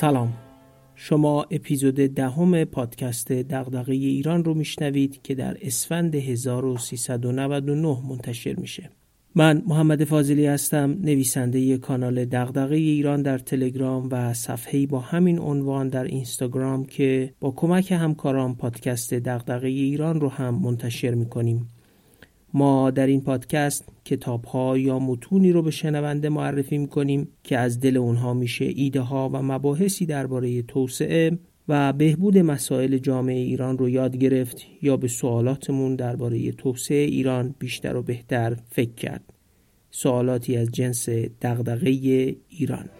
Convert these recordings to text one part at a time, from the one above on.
سلام. شما اپیزود دهم پادکست دغدغه ایران رو میشنوید که در اسفند 1399 منتشر میشه. من محمد فاضلی هستم نویسنده کانال دغدغه ایران در تلگرام و صفحه‌ای با همین عنوان در اینستاگرام که با کمک همکاران پادکست دغدغه ایران رو هم منتشر می‌کنیم. ما در این پادکست کتاب ها یا متونی رو به شنونده معرفی می‌کنیم که از دل اونها میشه ایده ها و مباحثی درباره توسعه و بهبود مسائل جامعه ایران رو یاد گرفت یا به سوالاتمون درباره توسعه ایران بیشتر و بهتر فکر کرد. سوالاتی از جنس دغدغه ایران.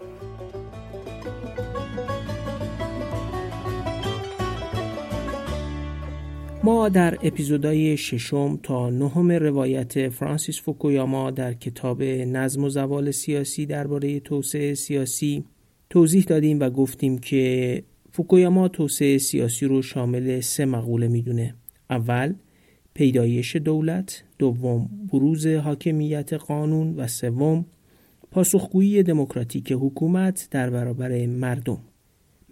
ما در اپیزودهای ششم تا نهم روایت فرانسیس فوکویاما در کتاب نظم و زوال سیاسی درباره توسعه سیاسی توضیح دادیم و گفتیم که فوکویاما توسعه سیاسی رو شامل سه مقوله می‌دونه. اول پیدایش دولت، دوم بروز حاکمیت قانون و سوم پاسخگویی دموکراتیک حکومت در برابر مردم.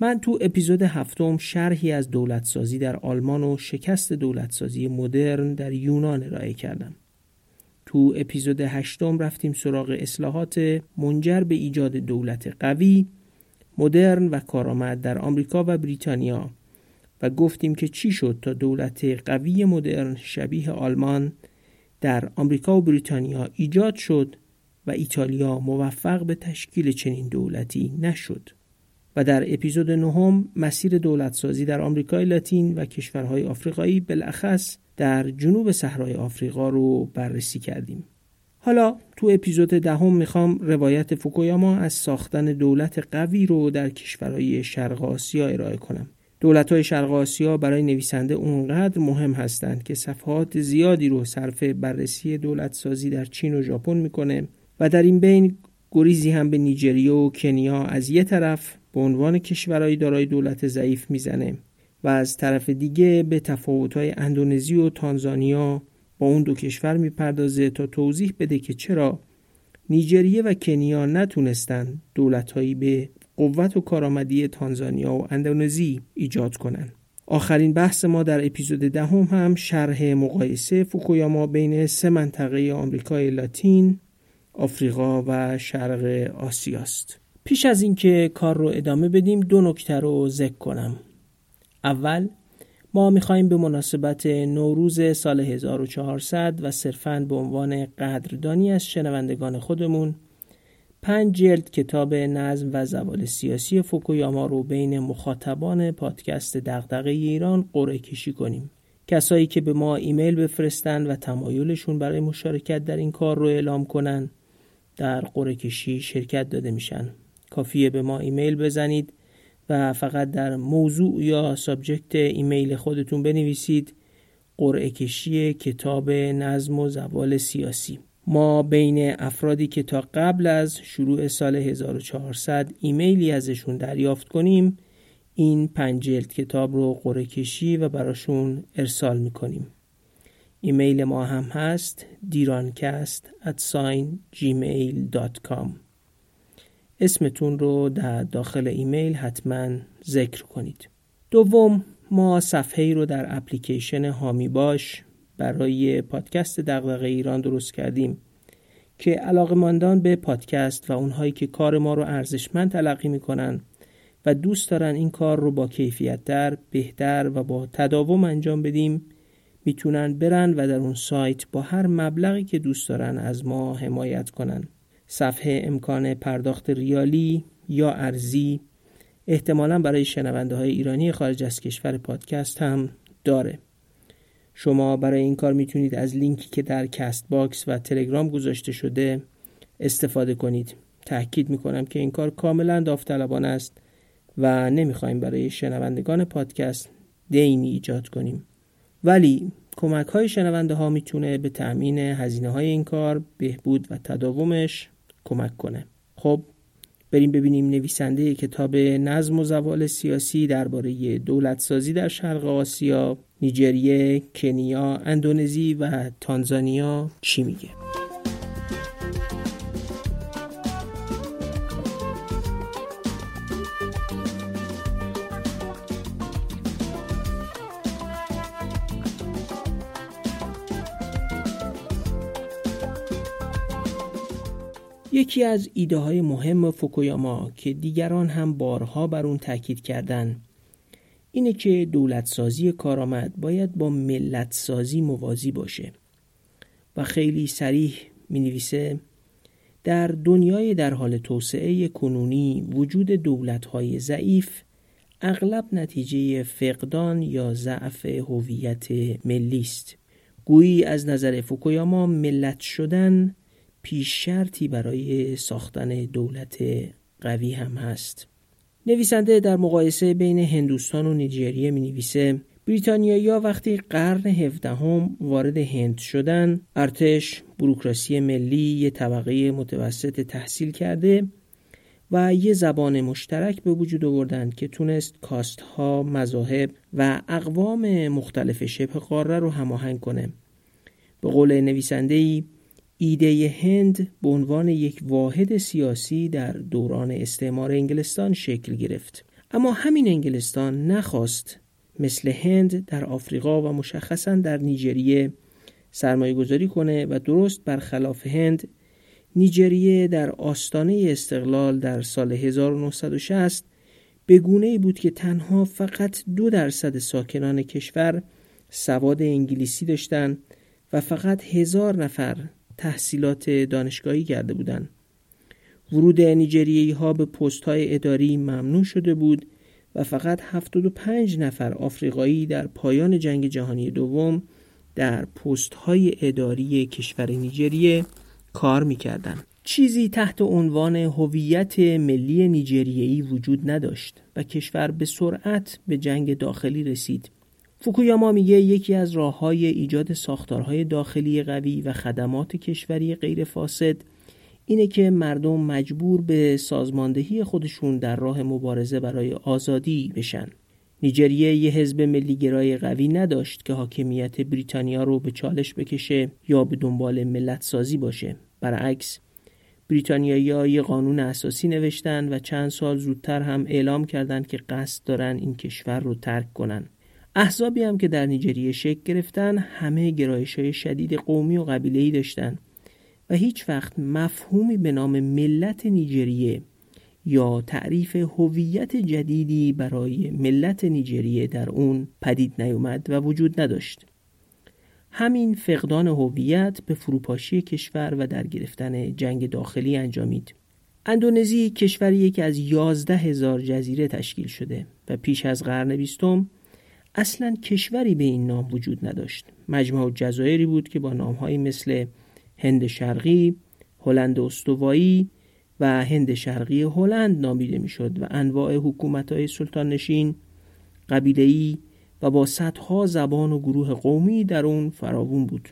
من تو اپیزود هفتم شرحی از دولتسازی در آلمان و شکست دولتسازی مدرن در یونان ارائه کردم. تو اپیزود هشتم رفتیم سراغ اصلاحات منجر به ایجاد دولت قوی، مدرن و کارآمد در آمریکا و بریتانیا و گفتیم که چی شد تا دولت قوی مدرن شبیه آلمان در آمریکا و بریتانیا ایجاد شد و ایتالیا موفق به تشکیل چنین دولتی نشد. و در اپیزود نهم مسیر دولتسازی در آمریکای لاتین و کشورهای آفریقایی بالاخص در جنوب صحرای آفریقا رو بررسی کردیم. حالا تو اپیزود دهم می‌خوام روایت فوکویاما از ساختن دولت قوی رو در کشورهای شرق آسیا ارائه کنم. دولت های شرق آسیا برای نویسنده اونقدر مهم هستند که صفحات زیادی رو صرف بررسی دولت سازی در چین و ژاپن می‌کنه و در این بین گریزی هم به نیجریه و کنیا از یه طرف به عنوان کشورهای دارای دولت ضعیف می‌زنه و از طرف دیگه به تفاوت‌های اندونزی و تانزانیا با اون دو کشور می‌پردازه تا توضیح بده که چرا نیجریه و کنیا نتونستن دولتهایی به قوت و کارآمدی تانزانیا و اندونزی ایجاد کنند. آخرین بحث ما در اپیزود دهم هم, هم شرح مقایسه فوکویاما بین سه منطقه آمریکای لاتین، آفریقا و شرق آسیاست. پیش از اینکه کار رو ادامه بدیم دو نکته رو ذکر کنم. اول ما می‌خواهیم به مناسبت نوروز سال 1400 و صرفاً به عنوان قدردانی از شنوندگان خودمون پنج جلد کتاب نظم و زوال سیاسی فوکویاما رو بین مخاطبان پادکست دغدغه ایران قرعه کشی کنیم. کسایی که به ما ایمیل بفرستن و تمایلشون برای مشارکت در این کار رو اعلام کنن در قرعه کشی شرکت داده میشن. کافیه به ما ایمیل بزنید و فقط در موضوع یا subject ایمیل خودتون بنویسید قرعه کشی کتاب نظم و زوال سیاسی. ما بین افرادی که تا قبل از شروع سال 1400 ایمیلی ازشون دریافت کنیم این پنج جلد کتاب رو قرعه کشی و براشون ارسال می‌کنیم. ایمیل ما هم هست دیرانکست at gmail.com اسمتون رو در داخل ایمیل حتما ذکر کنید. دوم ما صفحه رو در اپلیکیشن هامی باش برای پادکست دغدغه ایران درست کردیم که علاقه ماندان به پادکست و اونهایی که کار ما رو ارزشمند تلقی می‌کنن و دوست دارن این کار رو با کیفیت در بهتر و با تداوم انجام بدیم می‌تونن برن و در اون سایت با هر مبلغی که دوست دارن از ما حمایت کنن. صفحه امکان پرداخت ریالی یا ارزی احتمالا برای شنونده های ایرانی خارج از کشور پادکست هم داره. شما برای این کار می‌تونید از لینکی که در Castbox و تلگرام گذاشته شده استفاده کنید. تاکید می‌کنم که این کار کاملا داوطلبانه است و نمی‌خوایم برای شنوندگان پادکست دینی ایجاد کنیم. ولی کمک های شنونده ها می‌تونه به تأمین هزینه های این کار بهبود و تداومش کمک کنه خب بریم ببینیم نویسنده کتاب نظم و زوال سیاسی درباره دولتسازی در شرق آسیا، نیجریه، کنیا، اندونزی و تانزانیا چی میگه. یکی از ایده های مهم فوکویاما که دیگران هم بارها بر اون تاکید کردن اینه که دولتسازی کارآمد باید با ملتسازی موازی باشه و خیلی سریح می نویسه در دنیای در حال توسعه کنونی وجود دولت‌های ضعیف اغلب نتیجه فقدان یا ضعف هویت ملی است. گویی از نظر فوکویاما ملت شدن پیش شرطی برای ساختن دولت قوی هم هست نویسنده در مقایسه بین هندوستان و نیجریه می نویسه بریتانیایی وقتی قرن هفدهم وارد هند شدن ارتش بروکراسی ملی یه طبقه متوسط تحصیل کرده و یه زبان مشترک به وجود آوردن که تونست کاست ها، مذاهب و اقوام مختلف شبه قاره رو هماهنگ کنه. به قول نویسنده ای ایده هند به عنوان یک واحد سیاسی در دوران استعمار انگلستان شکل گرفت. اما همین انگلستان نخواست مثل هند در آفریقا و مشخصا در نیجریه سرمایه گذاری کنه و درست برخلاف هند نیجریه در آستانه استقلال در سال 1960 به گونه بود که تنها فقط دو درصد ساکنان کشور سواد انگلیسی داشتند و فقط هزار نفر تحصیلات دانشگاهی کرده بودند. ورود نیجریه‌ای ها به پست های اداری ممنوع شده بود و فقط 75 نفر آفریقایی در پایان جنگ جهانی دوم در پست های اداری کشور نیجریه کار می‌کردن چیزی تحت عنوان هویت ملی نیجریه‌ای وجود نداشت و کشور به سرعت به جنگ داخلی رسید فوکویاما میگه یکی از راه های ایجاد ساختارهای داخلی قوی و خدمات کشوری غیر فاسد اینه که مردم مجبور به سازماندهی خودشون در راه مبارزه برای آزادی بشن. نیجریه یه حزب ملیگرای قوی نداشت که حاکمیت بریتانیا رو به چالش بکشه یا به دنبال ملت سازی باشه. برعکس بریتانیایی یه قانون اساسی نوشتن و چند سال زودتر هم اعلام کردند که قصد دارن این کشور رو ترک کنن. احزابی هم که در نیجریه شکل گرفتن همه گرایش های شدید قومی و قبیله‌ای داشتن و هیچ وقت مفهومی به نام ملت نیجریه یا تعریف هویت جدیدی برای ملت نیجریه در اون پدید نیومد و وجود نداشت. همین فقدان هویت به فروپاشی کشور و در گرفتن جنگ داخلی انجامید. اندونزی کشوری که از یازده هزار جزیره تشکیل شده و پیش از قرن بیستم اصلا کشوری به این نام وجود نداشت. مجموع جزایری بود که با نامهایی مثل هند شرقی، هلند استوایی و هند شرقی هلند نامیده می‌شد و انواع حکومت های سلطان نشین قبیله‌ای و با صدها زبان و گروه قومی در اون فراوون بود.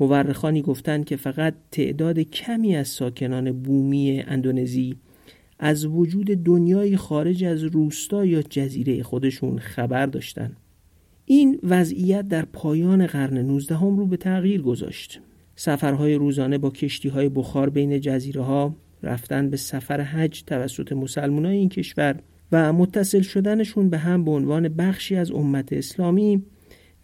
مورخانی گفتند که فقط تعداد کمی از ساکنان بومی اندونزی از وجود دنیای خارج از روستا یا جزیره خودشون خبر داشتند. این وضعیت در پایان قرن 19 هم رو به تغییر گذاشت. سفرهای روزانه با کشتی های بخار بین جزیره ها رفتن به سفر حج توسط مسلمان این کشور و متصل شدنشون به هم به عنوان بخشی از امت اسلامی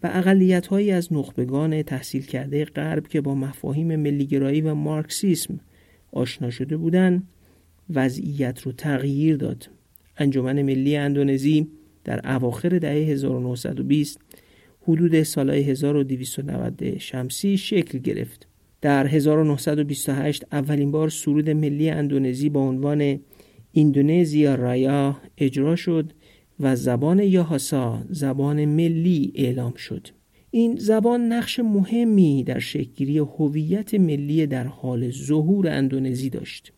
و اقلیت هایی از نخبگان تحصیل کرده غرب که با مفاهیم ملیگرایی و مارکسیسم آشنا شده بودند وضعیت رو تغییر داد انجمن ملی اندونزی در اواخر دهه 1920 حدود سالهای 1290 شمسی شکل گرفت. در 1928 اولین بار سرود ملی اندونزی با عنوان ایندونزیا رایا اجرا شد و زبان یاهاسا زبان ملی اعلام شد. این زبان نقش مهمی در شکلگیری هویت ملی در حال ظهور اندونزی داشت.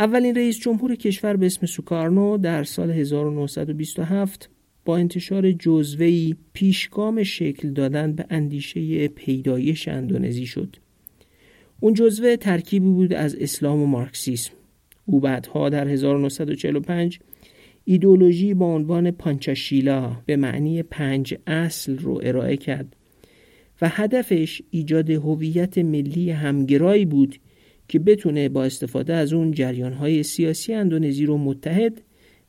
اولین رئیس جمهور کشور به اسم سوکارنو در سال 1927 با انتشار جزوهی پیشگام شکل دادن به اندیشه پیدایش اندونزی شد. اون جزوه ترکیبی بود از اسلام و مارکسیسم. او بعدها در 1945 ایدولوژی با عنوان پانچاشیلا به معنی پنج اصل رو ارائه کرد و هدفش ایجاد هویت ملی همگرایی بود که بتونه با استفاده از اون جریانهای سیاسی اندونزی رو متحد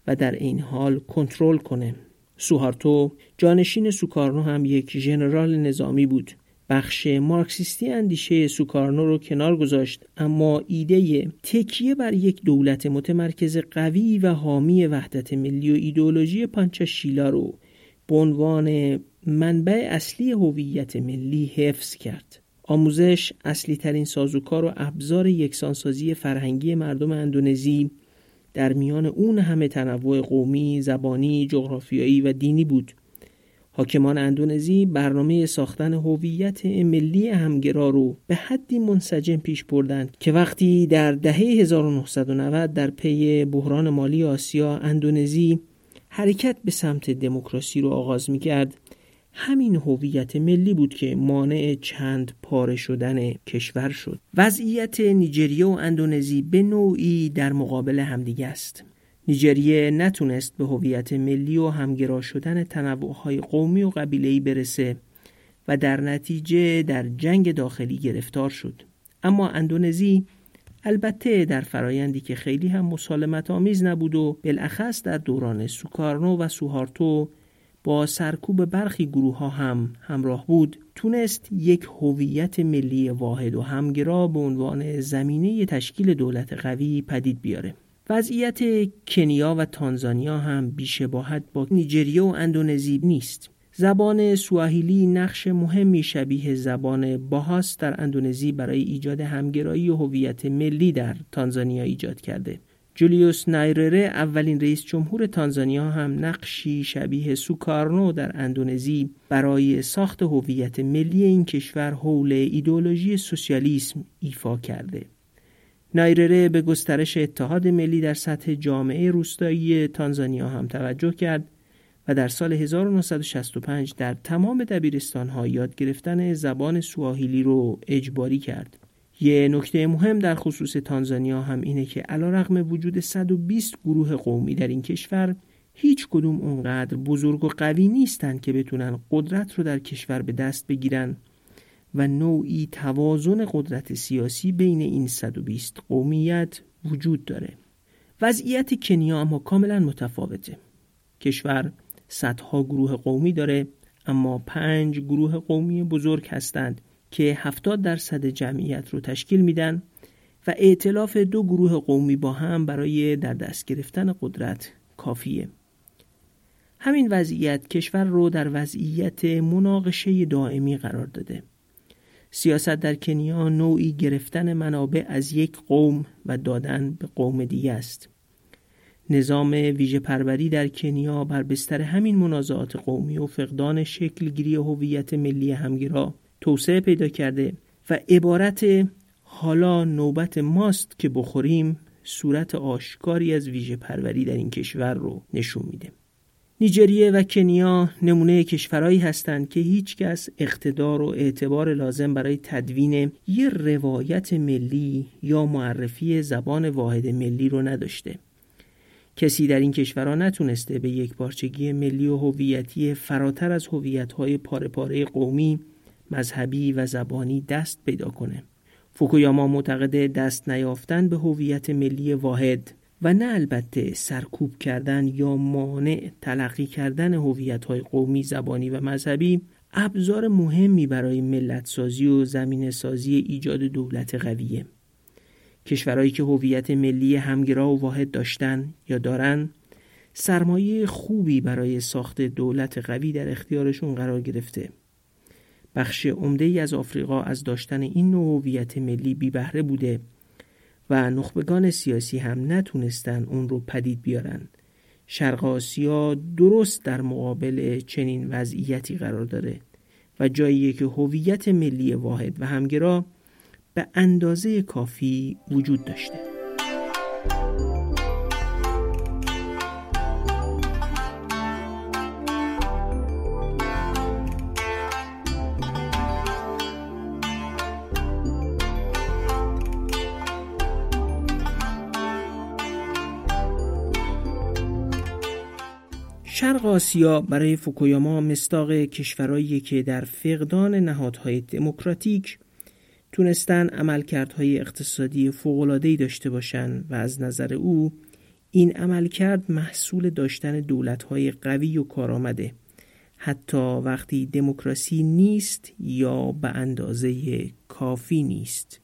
و در این حال کنترل کنه. سوهارتو جانشین سوکارنو هم یک ژنرال نظامی بود بخش مارکسیستی اندیشه سوکارنو رو کنار گذاشت اما ایده تکیه بر یک دولت متمرکز قوی و حامی وحدت ملی و ایدئولوژی پانچاشیلا رو به عنوان منبع اصلی هویت ملی حفظ کرد. آموزش اصلی ترین سازوکار و ابزار یکسانسازی فرهنگی مردم اندونزی در میان اون همه تنوع قومی، زبانی، جغرافیایی و دینی بود. حاکمان اندونزی برنامه ساختن هویت ملی همگرا رو به حدی منسجم پیش بردند که وقتی در دهه 1990 در پی بحران مالی آسیا اندونزی حرکت به سمت دموکراسی رو آغاز می کرد همین هویت ملی بود که مانع چند پاره شدن کشور شد. وضعیت نیجریه و اندونزی به نوعی در مقابل همدیگه است. نیجریه نتونست به هویت ملی و همگرا شدن تنوعهای قومی و قبیله‌ای برسه و در نتیجه در جنگ داخلی گرفتار شد. اما اندونزی البته در فرایندی که خیلی هم مسالمت آمیز نبود و بالاخص در دوران سوکارنو و سوهارتو با سرکوب برخی گروه ها هم همراه بود تونست یک هویت ملی واحد و همگرا به عنوان زمینه تشکیل دولت قوی پدید بیاره. وضعیت کنیا و تانزانیا هم بیشباهت با نیجریه و اندونزی نیست. زبان سواهیلی نقش مهمی شبیه زبان باهاس در اندونزی برای ایجاد همگرایی هویت ملی در تانزانیا ایجاد کرده. جولیوس نایرره اولین رئیس جمهور تانزانیا هم نقشی شبیه سوکارنو در اندونزی برای ساخت هویت ملی این کشور حول ایدولوژی سوسیالیسم ایفا کرده. نایرره به گسترش اتحاد ملی در سطح جامعه روستایی تانزانیا هم توجه کرد و در سال 1965 در تمام دبیرستانها یاد گرفتن زبان سواهیلی رو اجباری کرد. یه نکته مهم در خصوص تانزانیا هم اینه که علا رقم وجود 120 گروه قومی در این کشور هیچ کدوم اونقدر بزرگ و قوی نیستند که بتونن قدرت رو در کشور به دست بگیرن و نوعی توازن قدرت سیاسی بین این 120 قومیت وجود داره. وضعیت کنیا اما کاملا متفاوته. کشور صدها گروه قومی داره اما پنج گروه قومی بزرگ هستند که 70 درصد جمعیت رو تشکیل میدن و ائتلاف دو گروه قومی با هم برای در دست گرفتن قدرت کافیه. همین وضعیت کشور رو در وضعیت مناقشه دائمی قرار داده. سیاست در کنیا نوعی گرفتن منابع از یک قوم و دادن به قوم دیگه است. نظام ویژه پروری در کنیا بر بستر همین منازعات قومی و فقدان شکلگیری هویت ملی همگرا توسعه پیدا کرده و عبارت حالا نوبت ماست که بخوریم صورت آشکاری از ویژه پروری در این کشور رو نشون میده. نیجریه و کنیا نمونه کشورهایی هستند که هیچ کس اقتدار و اعتبار لازم برای تدوین یه روایت ملی یا معرفی زبان واحد ملی رو نداشته. کسی در این کشورها نتونسته به یک پارچگی ملی و هویتی فراتر از هویت‌های پاره پاره قومی مذهبی و زبانی دست پیدا کنه. فوکویاما معتقد دست نیافتن به هویت ملی واحد و نه البته سرکوب کردن یا مانع تلقی کردن هویت‌های قومی زبانی و مذهبی ابزار مهمی برای ملت سازی و زمین سازی ایجاد دولت قویه. کشورهایی که هویت ملی همگرا و واحد داشتن یا دارن سرمایه خوبی برای ساخت دولت قوی در اختیارشون قرار گرفته. بخش عمده ای از آفریقا از داشتن این نوع هویت ملی بی بهره بوده و نخبگان سیاسی هم نتونستن اون رو پدید بیارن. شرق آسیا درست در مقابل چنین وضعیتی قرار داره و جایی که هویت ملی واحد و همگرا به اندازه کافی وجود داشته. آسیا برای فوکویاما مستاق کشورهایی که در فقدان نهادهای دموکراتیک تونستن عملکردهای اقتصادی فوق‌العاده‌ای داشته باشند و از نظر او این عملکرد محصول داشتن دولتهای قوی و کارآمده حتی وقتی دموکراسی نیست یا به اندازه کافی نیست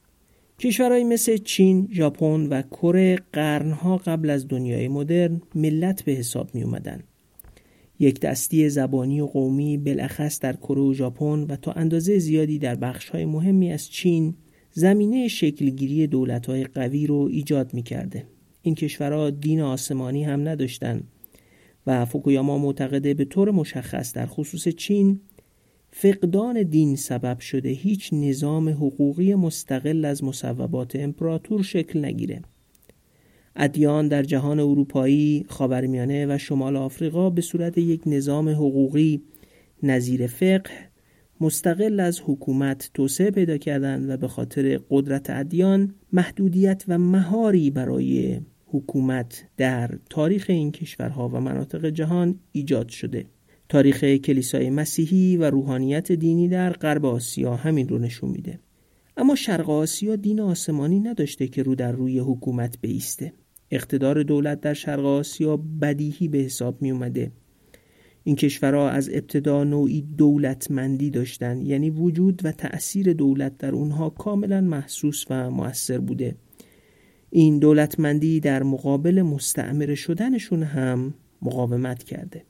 کشورهایی مثل چین، ژاپن و کره قرنها قبل از دنیای مدرن ملت به حساب می اومدن. یک دستی زبانی و قومی بالاخص در کره و ژاپن و تا اندازه زیادی در بخشهای مهمی از چین زمینه شکلگیری دولتهای قوی رو ایجاد می کرده. این کشورها دین آسمانی هم نداشتند و فوکویاما معتقده به طور مشخص در خصوص چین فقدان دین سبب شده هیچ نظام حقوقی مستقل از مصوبات امپراتور شکل نگیره. ادیان در جهان اروپایی، خاورمیانه و شمال آفریقا به صورت یک نظام حقوقی نظیر فقه مستقل از حکومت توسعه پیدا کردند و به خاطر قدرت ادیان محدودیت و مهاری برای حکومت در تاریخ این کشورها و مناطق جهان ایجاد شده. تاریخ کلیسای مسیحی و روحانیت دینی در غرب آسیا همین رو نشون میده. اما شرق آسیا دین آسمانی نداشته که رو در روی حکومت بیسته. اقتدار دولت در شرق آسیا بدیهی به حساب می اومده این کشورها از ابتدا نوعی دولتمندی داشتند یعنی وجود و تأثیر دولت در اونها کاملا محسوس و موثر بوده. این دولتمندی در مقابل مستعمر شدنشون هم مقاومت کرده.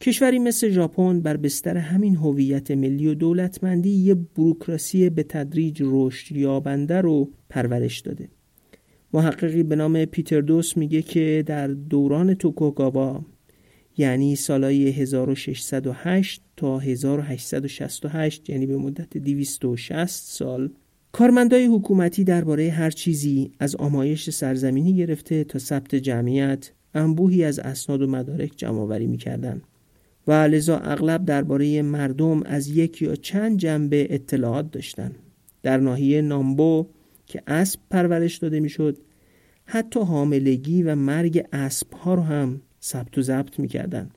کشوری مثل ژاپن بر بستر همین هویت ملی و دولتمندی یه بروکراسی به تدریج رشد یابنده رو پرورش داده. محققی به نام پیتر دوس میگه که در دوران توکوگاوا یعنی سالهای 1608 تا 1868 یعنی به مدت 260 سال کارمندای حکومتی درباره هر چیزی از آمایش سرزمینی گرفته تا ثبت جمعیت انبوهی از اسناد و مدارک جمع آوری می‌کردند و لذا اغلب درباره مردم از یک یا چند جنبه اطلاعات داشتند در ناحیه نامبو که اسب پرورش داده می‌شد. حتی حاملگی و مرگ اسب ها رو هم ثبت و ضبط می‌کردن.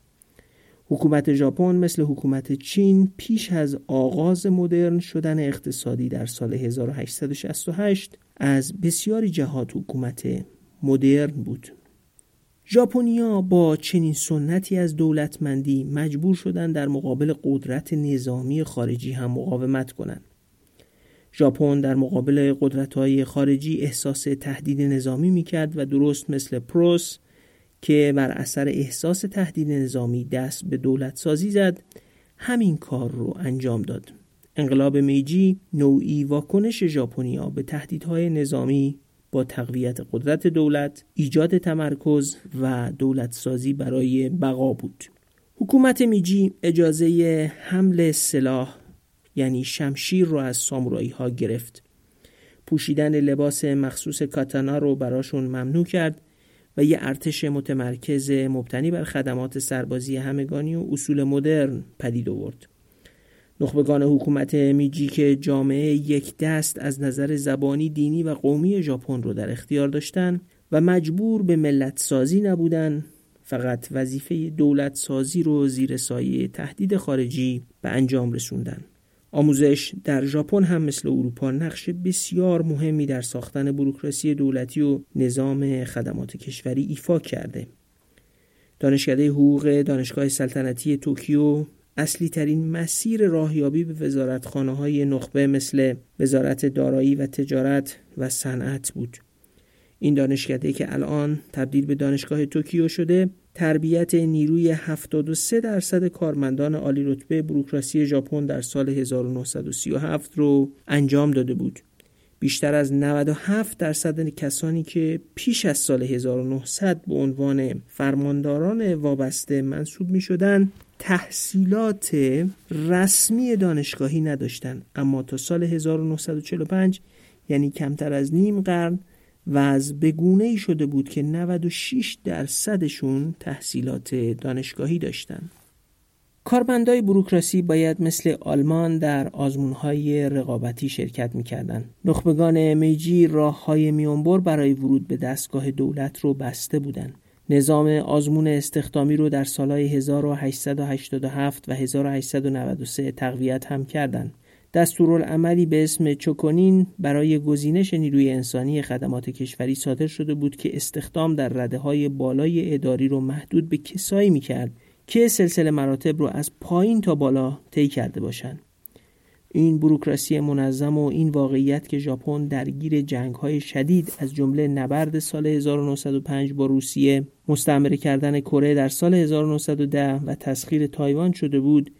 حکومت ژاپن مثل حکومت چین پیش از آغاز مدرن شدن اقتصادی در سال 1868 از بسیاری جهات حکومت مدرن بود. ژاپنیا با چنین سنتی از دولتمندی مجبور شدن در مقابل قدرت نظامی خارجی هم مقاومت کنند ژاپن در مقابل قدرت‌های خارجی احساس تهدید نظامی می‌کرد و درست مثل پروس که بر اثر احساس تهدید نظامی دست به دولت سازی زد همین کار رو انجام داد. انقلاب میجی نوعی واکنش ژاپنیا به تهدیدهای نظامی با تقویت قدرت دولت ایجاد تمرکز و دولت سازی برای بقا بود. حکومت میجی اجازه حمل سلاح یعنی شمشیر رو از سامورایی ها گرفت پوشیدن لباس مخصوص کاتانا رو براشون ممنوع کرد و یه ارتش متمرکز مبتنی بر خدمات سربازی همگانی و اصول مدرن پدید آورد. نخبگان حکومت میجی که جامعه یک دست از نظر زبانی دینی و قومی ژاپن رو در اختیار داشتند و مجبور به ملت سازی نبودن فقط وظیفه دولت سازی رو زیر سایه تهدید خارجی به انجام رسوندن. آموزش در ژاپن هم مثل اروپا نقش بسیار مهمی در ساختن بروکراسی دولتی و نظام خدمات کشوری ایفا کرده. دانشکده حقوق دانشگاه سلطنتی توکیو اصلی ترین مسیر راهیابی به وزارتخانه های نخبه مثل وزارت دارایی و تجارت و صنعت بود. این دانشکده که الان تبدیل به دانشگاه توکیو شده تربیت نیروی 73 درصد کارمندان عالی رتبه بروکراسی ژاپن در سال 1937 رو انجام داده بود. بیشتر از 97 درصد کسانی که پیش از سال 1900 به عنوان فرمانداران وابسته منصوب می شدن تحصیلات رسمی دانشگاهی نداشتند اما تا سال 1945 یعنی کمتر از نیم قرن وضع به گونه ای شده بود که 96 درصدشون تحصیلات دانشگاهی داشتن. کارمندای بروکراسی باید مثل آلمان در آزمونهای رقابتی شرکت می‌کردند. نخبگان میجی راه های میانبر برای ورود به دستگاه دولت رو بسته بودند. نظام آزمون استخدامی رو در سالهای 1887 و 1893 تقویت هم کردند. دستورالعملی به اسم چوکونین برای گزینش نیروی انسانی خدمات کشوری صادر شده بود که استخدام در رده های بالای اداری رو محدود به کسایی می‌کرد که سلسله مراتب رو از پایین تا بالا طی کرده باشند. این بروکراسی منظم و این واقعیت که ژاپن درگیر جنگ شدید از جمله نبرد سال 1905 با روسیه مستعمره کردن کره در سال 1910 و تسخیر تایوان شده بود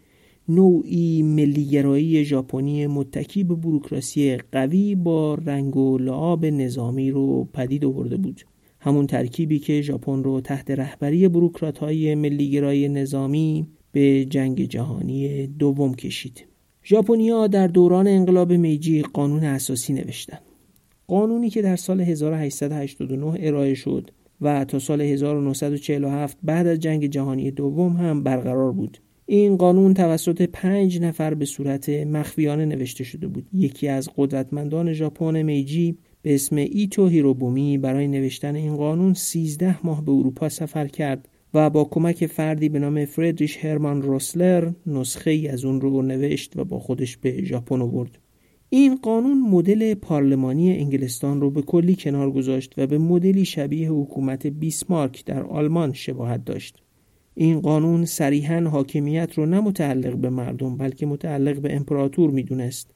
نوعی ملیگرایی ژاپنی متکی به بروکراسی قوی با رنگ و لعاب نظامی رو پدید آورده بود همون ترکیبی که ژاپن رو تحت رهبری بروکرات های ملیگرایی نظامی به جنگ جهانی دوم کشید ژاپنیا در دوران انقلاب میجی قانون اساسی نوشتند. قانونی که در سال 1889 ارائه شد و تا سال 1947 بعد از جنگ جهانی دوم هم برقرار بود. این قانون توسط پنج نفر به صورت مخفیانه نوشته شده بود. یکی از قدرتمندان ژاپن میجی به اسم ایتو هیروبومی برای نوشتن این قانون 13 ماه به اروپا سفر کرد و با کمک فردی به نام فردریش هرمان روسلر نسخه ای از اون رو نوشت و با خودش به ژاپن آورد. این قانون مدل پارلمانی انگلستان رو به کلی کنار گذاشت و به مدلی شبیه حکومت بیسمارک در آلمان شباهت داشت. این قانون صریحا حاکمیت رو نه متعلق به مردم بلکه متعلق به امپراتور می‌دونست.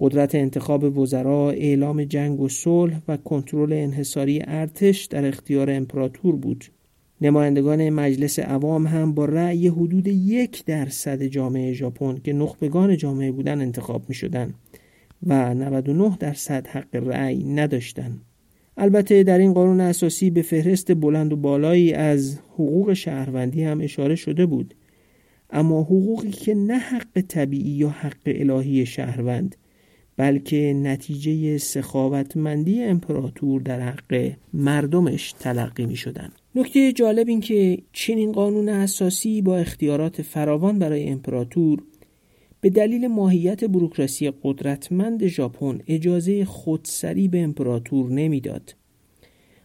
قدرت انتخاب وزرا، اعلام جنگ و صلح و کنترل انحصاری ارتش در اختیار امپراتور بود. نمایندگان مجلس عوام هم با رأی حدود یک درصد جامعه ژاپن که نخبگان جامعه بودن انتخاب می شدن و 99 درصد حق رأی نداشتند. البته در این قانون اساسی به فهرست بلند و بالایی از حقوق شهروندی هم اشاره شده بود اما حقوقی که نه حق طبیعی یا حق الهی شهروند بلکه نتیجه سخاوتمندی امپراتور در حق مردمش تلقی می شدن. نکته جالب این که چنین قانون اساسی با اختیارات فراوان برای امپراتور به دلیل ماهیت بروکراسی قدرتمند ژاپن اجازه خودسری به امپراتور نمی‌داد.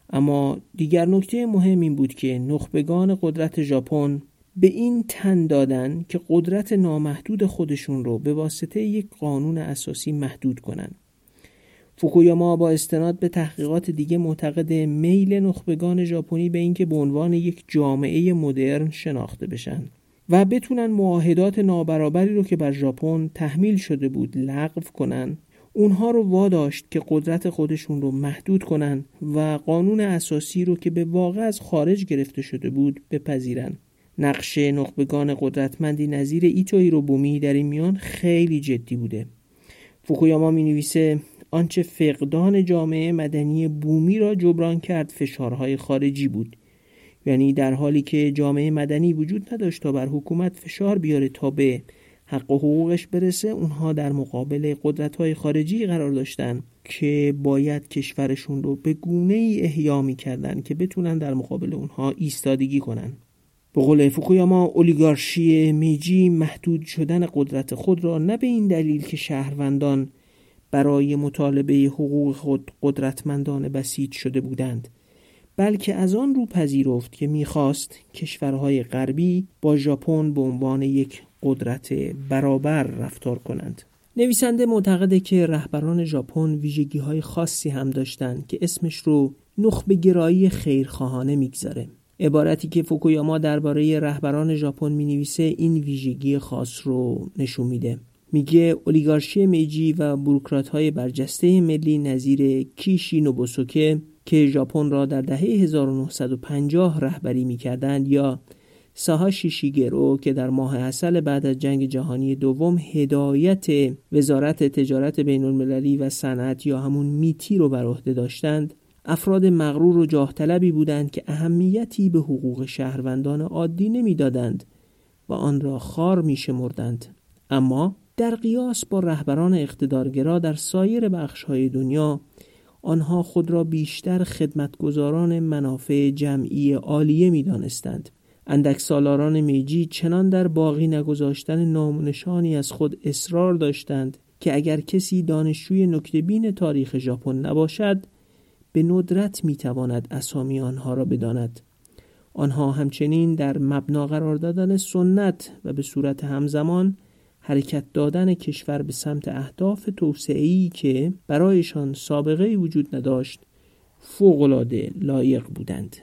اما دیگر نکته مهم این بود که نخبگان قدرت ژاپن به این تن دادن که قدرت نامحدود خودشون رو به واسطه یک قانون اساسی محدود کنند. فوکویاما با استناد به تحقیقات دیگه معتقد میل نخبگان ژاپنی به اینکه به عنوان یک جامعه مدرن شناخته بشن و بتونن معاهدات نابرابری رو که بر ژاپن تحمیل شده بود لغو کنن. اونها رو واداشت که قدرت خودشون رو محدود کنن و قانون اساسی رو که به واقع از خارج گرفته شده بود بپذیرن. نقش نخبگان قدرتمندی نظیر ایتو بومی در این میان خیلی جدی بوده. فوکویاما می نویسه آنچه فقدان جامعه مدنی بومی را جبران کرد فشارهای خارجی بود. یعنی در حالی که جامعه مدنی وجود نداشت تا بر حکومت فشار بیاره تا به حق و حقوقش برسه اونها در مقابل قدرت های خارجی قرار داشتن که باید کشورشون رو به گونه ای احیا می‌کردن که بتونن در مقابل اونها ایستادگی کنن. به قول فوکویاما اولیگارشی میجی محدود شدن قدرت خود را نه به این دلیل که شهروندان برای مطالبه حقوق خود قدرتمندان بسیج شده بودند بلکه از آن رو پذیرفت که می‌خواست کشورهای غربی با ژاپن به عنوان یک قدرت برابر رفتار کنند. نویسنده معتقده که رهبران ژاپن ویژگی های خاصی هم داشتند که اسمش رو نخبه گرایی خیرخواهانه می‌گذاره. عبارتی که فوکویاما درباره رهبران ژاپن می‌نویسه این ویژگی خاص رو نشون میده. میگه اولیگارشی میجی و بروکرات های برجسته ملی نظیر کیشی نوبوسوکه که ژاپن را در دهه 1950 رهبری می‌کردند یا ساها شیشیگرو که در ماه اصل بعد از جنگ جهانی دوم هدایت وزارت تجارت بین المللی و صنعت یا همون میتی رو بر عهده داشتند افراد مغرور و جاه طلبی بودند که اهمیتی به حقوق شهروندان عادی نمی‌دادند و آن را خار می شمردند. اما در قیاس با رهبران اقتدارگرا در سایر بخشهای دنیا آنها خود را بیشتر خدمتگزاران منافع جمعی عالیه می دانستند. اندک سالاران میجی چنان در باقی نگذاشتن نامنشانی از خود اصرار داشتند که اگر کسی دانشجوی نکتبین تاریخ ژاپن نباشد به ندرت می‌تواند اسامی آنها را بداند آنها همچنین در مبنا قرار دادن سنت و به صورت همزمان حرکت دادن کشور به سمت اهداف توسعه‌ای که برایشان سابقه وجود نداشت فوق‌العاده لایق بودند.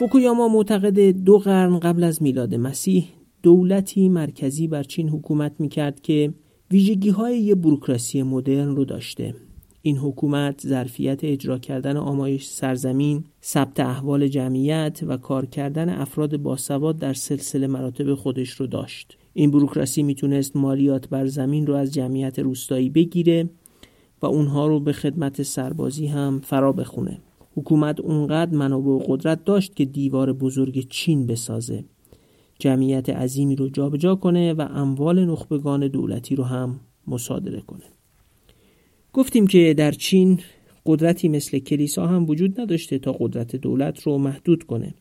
فوکویاما معتقد دو قرن قبل از میلاد مسیح دولتی مرکزی بر چین حکومت می‌کرد که ویژگی های یه بروکراسی مدرن رو داشته این حکومت ظرفیت اجرا کردن آمایش سرزمین، ثبت احوال جمعیت و کار کردن افراد باسواد در سلسله مراتب خودش رو داشت. این بروکراسی می‌تونست مالیات بر زمین رو از جمعیت روستایی بگیره و اونها رو به خدمت سربازی هم فرا بخونه. حکومت اونقدر منابع و قدرت داشت که دیوار بزرگ چین بسازه. جمعیت عظیمی رو جابجا کنه و اموال نخبگان دولتی رو هم مصادره کنه. گفتیم که در چین قدرتی مثل کلیسا هم وجود نداشته تا قدرت دولت رو محدود کنه.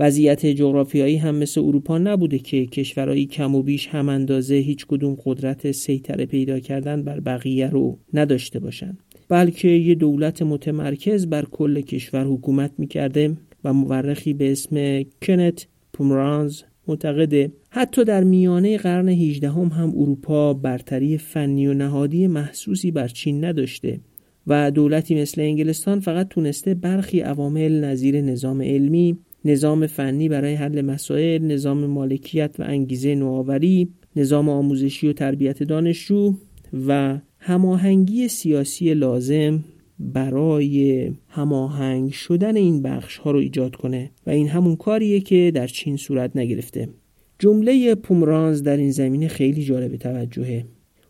وضعیت جغرافیایی هم مثل اروپا نبوده که کشورهایی کم و بیش هم اندازه هیچ کدوم قدرت سیطره پیدا کردن بر بقیه رو نداشته باشن بلکه یه دولت متمرکز بر کل کشور حکومت می‌کرده و مورخی به اسم کنت پومرانز معتقده. حتی در میانه قرن 18 هم, هم اروپا برتری فنی و نهادی محسوسی بر چین نداشته و دولتی مثل انگلستان فقط تونسته برخی عوامل نظیر نظام علمی نظام فنی برای حل مسائل، نظام مالکیت و انگیزه نوآوری، نظام آموزشی و تربیت دانشجو و هماهنگی سیاسی لازم برای هماهنگ شدن این بخش ها رو ایجاد کنه و این همون کاریه که در چین صورت نگرفته. جمله پومرانز در این زمینه خیلی جالب توجهه.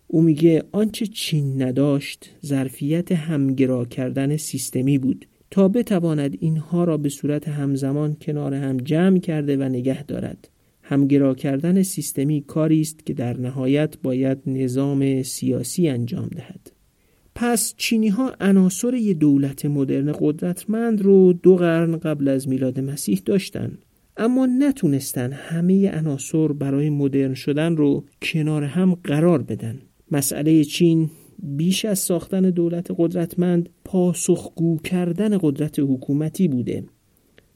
او میگه آنچه چین نداشت ظرفیت همگرا کردن سیستمی بود. تا بتواند اینها را به صورت همزمان کنار هم جمع کرده و نگه دارد. همگرا کردن سیستمی کاری است که در نهایت باید نظام سیاسی انجام دهد. پس چینی ها عناصر یک دولت مدرن قدرتمند رو دو قرن قبل از میلاد مسیح داشتن اما نتونستن همه عناصر برای مدرن شدن رو کنار هم قرار بدن. مسئله چین بیش از ساختن دولت قدرتمند پاسخگو کردن قدرت حکومتی بوده.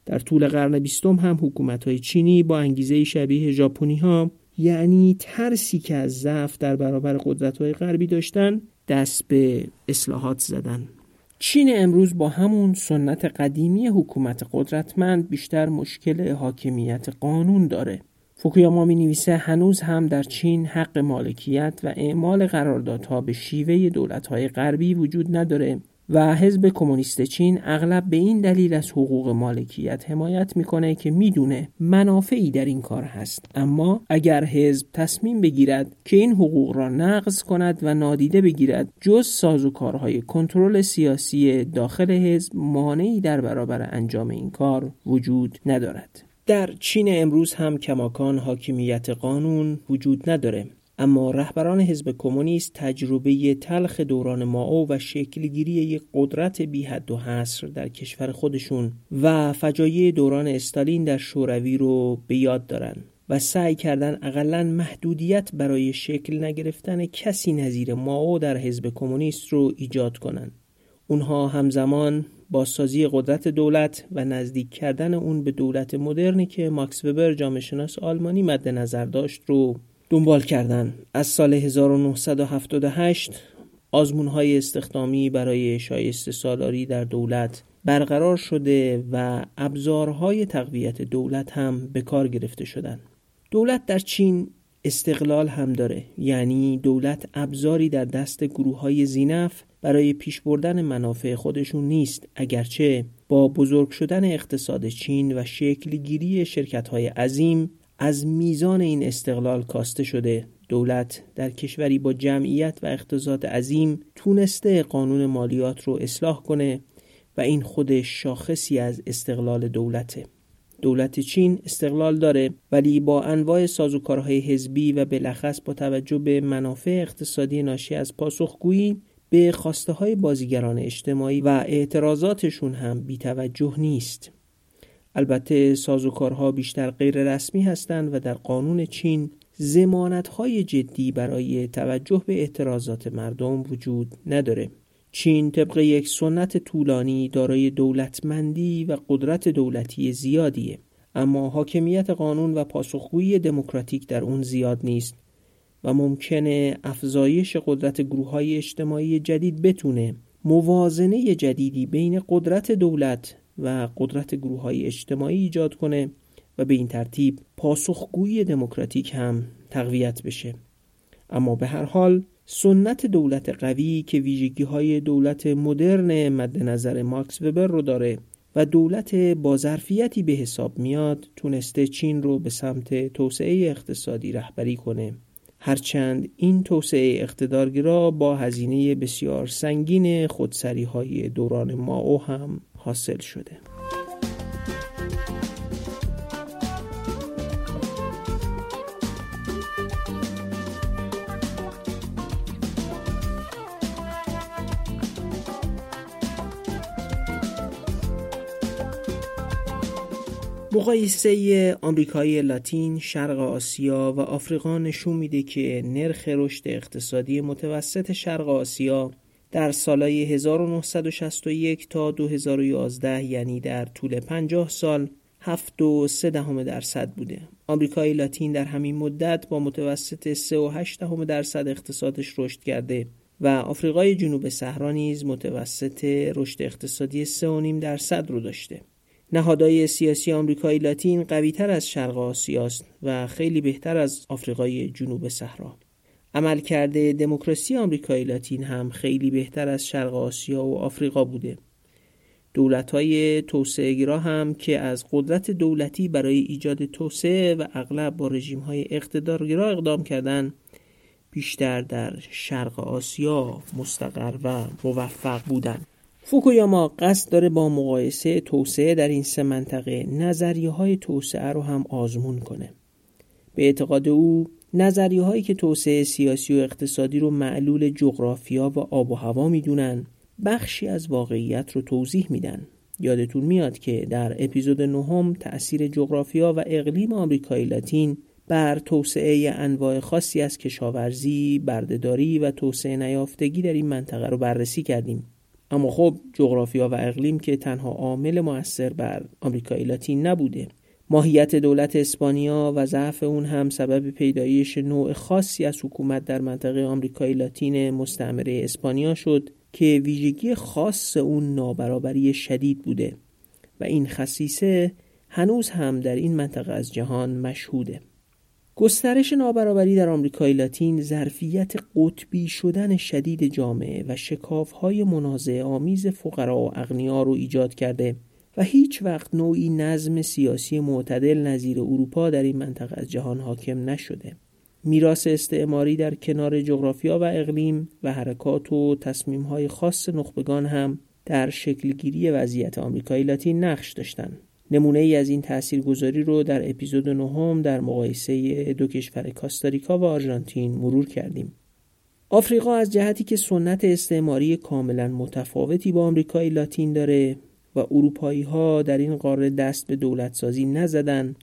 در طول قرن بیستم هم حکومت های چینی با انگیزه شبیه ژاپنی ها یعنی ترسی که از ضعف در برابر قدرت های غربی داشتن دست به اصلاحات زدن. چین امروز با همون سنت قدیمی حکومت قدرتمند بیشتر مشکل حاکمیت قانون داره. فوکویاما می نویسه هنوز هم در چین حق مالکیت و اعمال قراردادها به شیوه دولتهای غربی وجود نداره. و حزب کمونیست چین اغلب به این دلیل از حقوق مالکیت حمایت می‌کنه که می‌دونه منافعی در این کار هست. اما اگر حزب تصمیم بگیرد که این حقوق را نقض کند و نادیده بگیرد جز سازوکارهای کنترل سیاسی داخل حزب مانعی در برابر انجام این کار وجود ندارد. در چین امروز هم کماکان حاکمیت قانون وجود نداره. اما رهبران حزب کمونیست تجربه تلخ دوران ماو و شکلگیری یک قدرت بی حد و حصر در کشور خودشون و فجایع دوران استالین در شوروی رو به یاد دارن و سعی کردن اقلا محدودیت برای شکل نگرفتن کسی نظیر ماو در حزب کمونیست رو ایجاد کنند. اونها همزمان بازسازی قدرت دولت و نزدیک کردن اون به دولت مدرنی که ماکس وبر جامعه شناس آلمانی مد نظر داشت رو دنبال کردن. از سال 1978 آزمون های استخدامی برای شایسته سالاری در دولت برقرار شده و ابزارهای تقویت دولت هم به کار گرفته شدن. دولت در چین استقلال هم داره. یعنی دولت ابزاری در دست گروه های زینف برای پیش بردن منافع خودشون نیست. اگرچه با بزرگ شدن اقتصاد چین و شکلگیری شرکت های عظیم از میزان این استقلال کاسته شده. دولت در کشوری با جمعیت و اقتصاد عظیم تونسته قانون مالیات رو اصلاح کنه و این خودش شاخصی از استقلال دولته. دولت چین استقلال داره ولی با انواع سازوکارهای حزبی و بلخص با توجه به منافع اقتصادی ناشی از پاسخگویی به خواسته های بازیگران اجتماعی و اعتراضاتشون هم بیتوجه نیست. البته سازوکارها بیشتر غیر رسمی هستند و در قانون چین زمانت های جدی برای توجه به اعتراضات مردم وجود نداره. چین طبق یک سنت طولانی دارای دولتمندی و قدرت دولتی زیادیه. اما حاکمیت قانون و پاسخگویی دموکراتیک در اون زیاد نیست و ممکنه افزایش قدرت گروه های اجتماعی جدید بتونه موازنه جدیدی بین قدرت دولت و قدرت گروه های اجتماعی ایجاد کنه و به این ترتیب پاسخگویی دموکراتیک هم تقویت بشه. اما به هر حال سنت دولت قوی که ویژگی های دولت مدرن مد نظر ماکس وبر رو داره و دولت با ظرفیتی به حساب میاد تونسته چین رو به سمت توسعه اقتصادی رهبری کنه. هرچند این توسعه اقتدارگرا با هزینه بسیار سنگین خودسری های دوران ماو هم حاصل شده. مقایسه آمریکای لاتین، شرق آسیا و آفریقا نشون میده که نرخ رشد اقتصادی متوسط شرق آسیا در سالهای 1961 تا 2011 یعنی در طول 50 سال 7 و 3 درصد بوده. آمریکای لاتین در همین مدت با متوسط 3 و 8 دهم درصد اقتصادش رشد کرده و آفریقای جنوب صحرا نیز متوسط رشد اقتصادی 3.5 درصد رو داشته. نهادهای سیاسی آمریکای لاتین قویتر از شرق آسیاست و خیلی بهتر از آفریقای جنوب صحرا. عملکرد دموکراسی آمریکای لاتین هم خیلی بهتر از شرق آسیا و آفریقا بوده. دولت های توسعه هم که از قدرت دولتی برای ایجاد توسعه و اغلب با رژیم های اقتدارگرا اقدام کردن بیشتر در شرق آسیا مستقر و موفق بودند. فوکویاما قصد داره با مقایسه توسعه در این سه منطقه نظریه های توسعه رو هم آزمون کنه. به اعتقاد او نظریه هایی که توسعه سیاسی و اقتصادی رو معلول جغرافیا و آب و هوا می‌دونن بخشی از واقعیت رو توضیح میدن. یادتون میاد که در اپیزود نهم تأثیر جغرافیا و اقلیم آمریکای لاتین بر توسعه انواع خاصی از کشاورزی، بردهداری و توسعه نیافتگی در این منطقه رو بررسی کردیم. اما خب جغرافیا و اقلیم که تنها عامل موثر بر آمریکای لاتین نبوده ماهیت دولت اسپانیا و ضعف اون هم سبب پیدایش نوع خاصی از حکومت در منطقه آمریکای لاتین مستعمره اسپانیا شد که ویژگی خاص اون نابرابری شدید بوده و این خصیصه هنوز هم در این منطقه از جهان مشهوده. گسترش نابرابری در آمریکای لاتین ظرفیت قطبی شدن شدید جامعه و شکافهای منازع آمیز فقرا و اغنیا رو ایجاد کرده. و هیچ وقت نوعی نظم سیاسی معتدل نظیر اروپا در این منطقه از جهان حاکم نشده. میراث استعماری در کنار جغرافیا و اقلیم و حرکات و تصمیمهای خاص نخبگان هم در شکلگیری وضعیت آمریکای لاتین نقش داشتند. نمونه ای از این تاثیرگذاری رو در اپیزود نهم در مقایسه دو کشور کاستاریکا و آرژانتین مرور کردیم. آفریقا از جهتی که سنت استعماری کاملا متفاوتی با آمریکای لاتین داره و اروپایی ها در این قاره دست به دولتسازی نزدن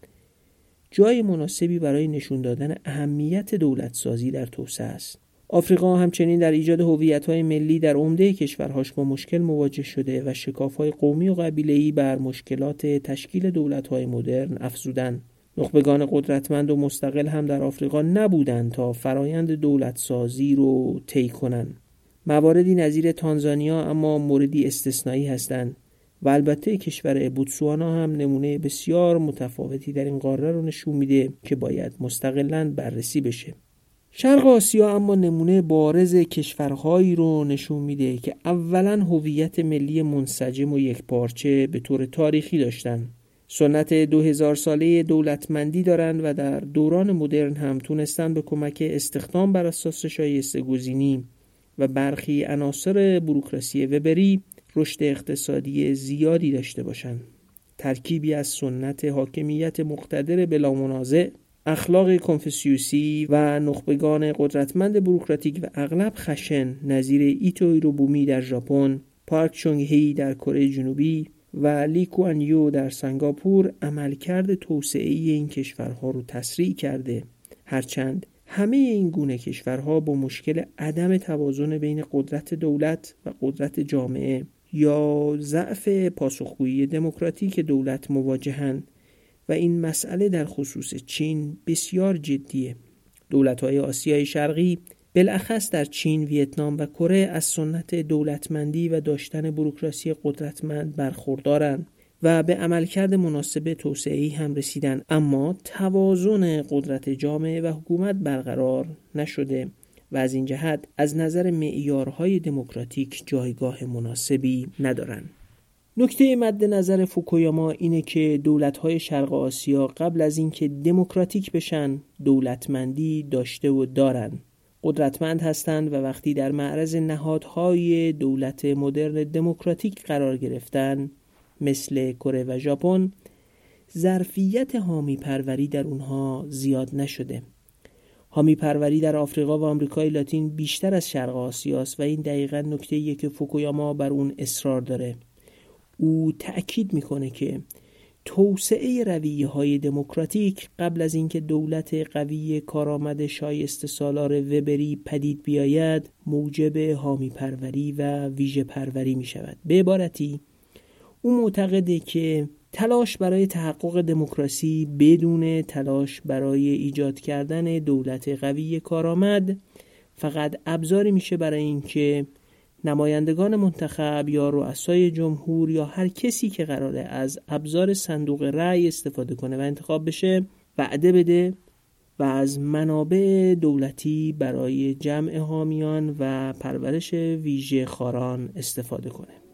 جای مناسبی برای نشون دادن اهمیت دولتسازی در توسعه است. آفریقا همچنین در ایجاد هویت‌های ملی در عمده کشورهاش با مشکل مواجه شده و شکاف‌های قومی و قبیله‌ای بر مشکلات تشکیل دولت‌های مدرن افزودن. نخبگان قدرتمند و مستقل هم در آفریقا نبودند تا فرایند دولتسازی رو طی کنند. مواردی نظیر تانزانیا اما موردی استثنایی هستند و البته کشور بوتسوانا هم نمونه بسیار متفاوتی در این قاره رو نشون میده که باید مستقلا بررسی بشه. شرق آسیا اما نمونه بارز کشورهایی رو نشون میده که اولا هویت ملی منسجم و یک پارچه به طور تاریخی داشتن سنت دو هزار ساله دولتمندی دارند و در دوران مدرن هم تونستن به کمک استخدام بر اساس شایسته گزینی و برخی عناصر بروکراسی وبری رشد اقتصادی زیادی داشته باشند. ترکیبی از سنت حاکمیت مقتدر بلا منازع اخلاق کنفوسیوسی و نخبگان قدرتمند بروکراتیک و اغلب خشن نظیر ایتو ایروبومی در ژاپن، پارک چونگ هی در کره جنوبی و لی کوانیو در سنگاپور عملکرد توسعه این کشورها رو تسریع کرده هرچند همه این گونه کشورها با مشکل عدم توازن بین قدرت دولت و قدرت جامعه یا ضعف پاسخگویی دموکراتیک دولت مواجهند و این مسئله در خصوص چین بسیار جدیه. های آسیای شرقی بالاخص در چین، ویتنام و کره از سنت دولتمندی و داشتن بروکراسی قدرتمند برخوردارند و به عملکرد مناسب توسعه هم رسیدن اما توازن قدرت جامعه و حکومت برقرار نشده و از این جهت از نظر معیارهای دموکراتیک جایگاه مناسبی ندارند. نکته مد نظر فوکویاما اینه که دولت‌های شرق آسیا قبل از اینکه دموکراتیک بشن دولتمندی داشته و دارن قدرتمند هستند و وقتی در معرض نهادهای دولت مدرن دموکراتیک قرار گرفتن مثل کره و ژاپن ظرفیت حامی پروری در اونها زیاد نشده حامی پروری در آفریقا و آمریکای لاتین بیشتر از شرق آسیاست و این دقیقا نکته که فوکویاما بر اون اصرار داره. او تأکید می‌کنه که توسعه رویه های دموکراتیک قبل از اینکه دولت قوی کارآمد شایسته سالار وبری پدید بیاید موجب حامی پروری و ویژه پروری می شود به عبارتی او معتقده که تلاش برای تحقق دموکراسی بدون تلاش برای ایجاد کردن دولت قوی کارآمد. فقط ابزاری میشه برای اینکه نمایندگان منتخب یا رؤسای جمهور یا هر کسی که قراره از ابزار صندوق رأی استفاده کنه و انتخاب بشه وعده بده و از منابع دولتی برای جمع حامیان و پرورش ویژه خاران استفاده کنه.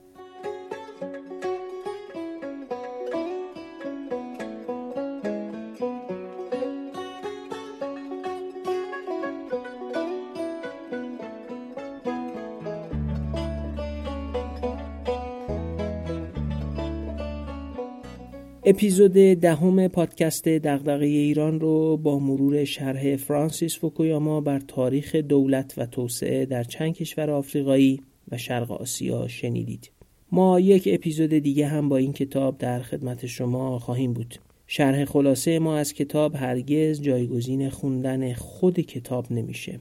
اپیزود دهم پادکست دغدغه ایران رو با مرور شرح فرانسیس فوکویاما بر تاریخ دولت و توسعه در چند کشور آفریقایی و شرق آسیا شنیدید. ما یک اپیزود دیگه هم با این کتاب در خدمت شما خواهیم بود. شرح خلاصه ما از کتاب هرگز جایگزین خوندن خود کتاب نمیشه.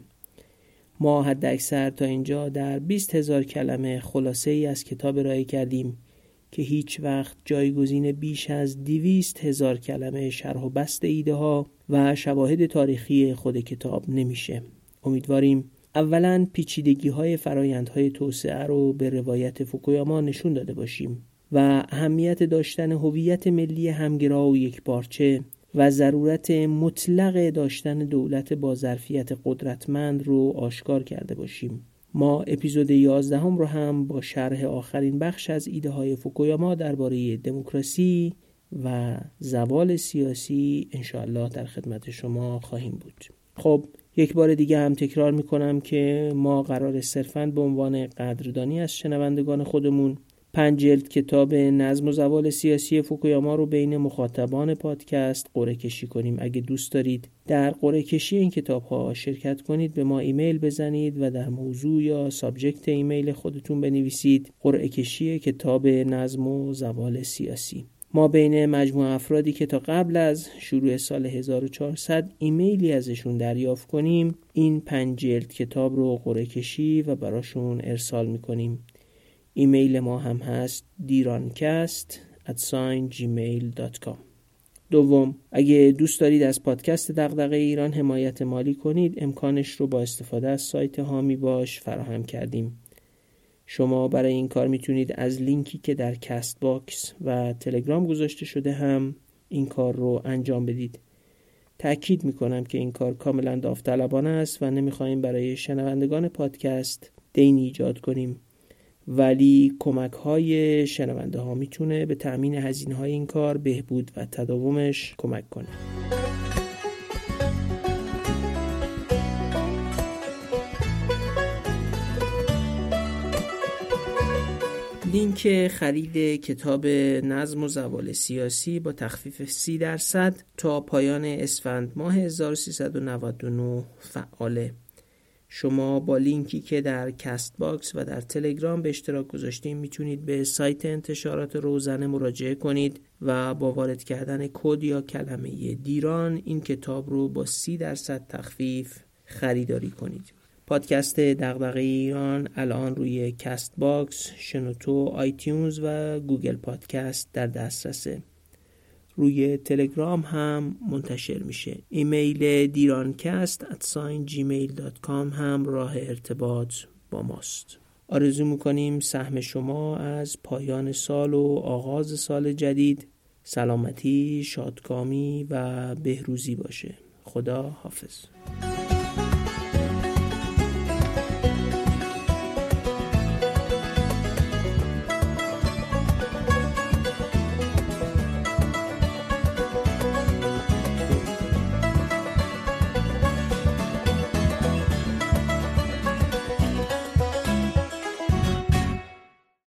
ما حد اکثر تا اینجا در 20 هزار کلمه خلاصه ای از کتاب ارائه کردیم که هیچ وقت جایگزین بیش از دیویست هزار کلمه شرح و بست ایده ها و شواهد تاریخی خود کتاب نمیشه. امیدواریم اولا پیچیدگی های فرایند های توسعه رو به روایت فوکویاما نشون داده باشیم و اهمیت داشتن هویت ملی همگرا و یک پارچه و ضرورت مطلق داشتن دولت با ظرفیت قدرتمند رو آشکار کرده باشیم. ما اپیزود 11 هم رو هم با شرح آخرین بخش از ایده های فوکویاما درباره دموکراسی و زوال سیاسی انشاءالله در خدمت شما خواهیم بود. خب یک بار دیگه هم تکرار می‌کنم که ما قرار صرفا به عنوان قدردانی از شنوندگان خودمون پنج جلد کتاب نظم و زوال سیاسی فوکویاما رو بین مخاطبان پادکست قرعه کشی کنیم. اگه دوست دارید در قرعه کشی این کتاب ها شرکت کنید به ما ایمیل بزنید و در موضوع یا subject ایمیل خودتون بنویسید. قرعه کشی کتاب نظم و زوال سیاسی. ما بین مجموع افرادی که تا قبل از شروع سال 1400 ایمیلی ازشون دریافت کنیم این پنج جلد کتاب رو قرعه کشی و براشون ارسال می‌کنیم. ایمیل ما هم هست دیرانکست gmail.com دوم اگه دوست دارید از پادکست دغدغه ایران حمایت مالی کنید امکانش رو با استفاده از سایت هامی باش فراهم کردیم. شما برای این کار می‌تونید از لینکی که در Castbox و تلگرام گذاشته شده هم این کار رو انجام بدید. تأکید می‌کنم که این کار کاملا داوطلبانه است و نمی‌خواهیم برای شنوندگان پادکست دینی ایجاد کنیم. ولی کمک های شنونده ها می‌تونه به تأمین هزینه های این کار بهبود و تداومش کمک کنه. لینک خرید کتاب نظم و زوال سیاسی با تخفیف 30 درصد تا پایان اسفند ماه 1399 فعاله. شما با لینکی که در Castbox و در تلگرام به اشتراک گذاشتیم می‌تونید به سایت انتشارات روزنه مراجعه کنید و با وارد کردن کد یا کلمه دیران این کتاب رو با سی درصد تخفیف خریداری کنید. پادکست دغدغه ایران الان روی Castbox، شنوتو، iTunes و Google Podcast در دسترسه. روی تلگرام هم منتشر میشه. ایمیل dirancast هم راه ارتباط با ماست. آرزو می‌کنیم سهم شما از پایان سال و آغاز سال جدید سلامتی، شادکامی و بهروزی باشه. خدا حافظ.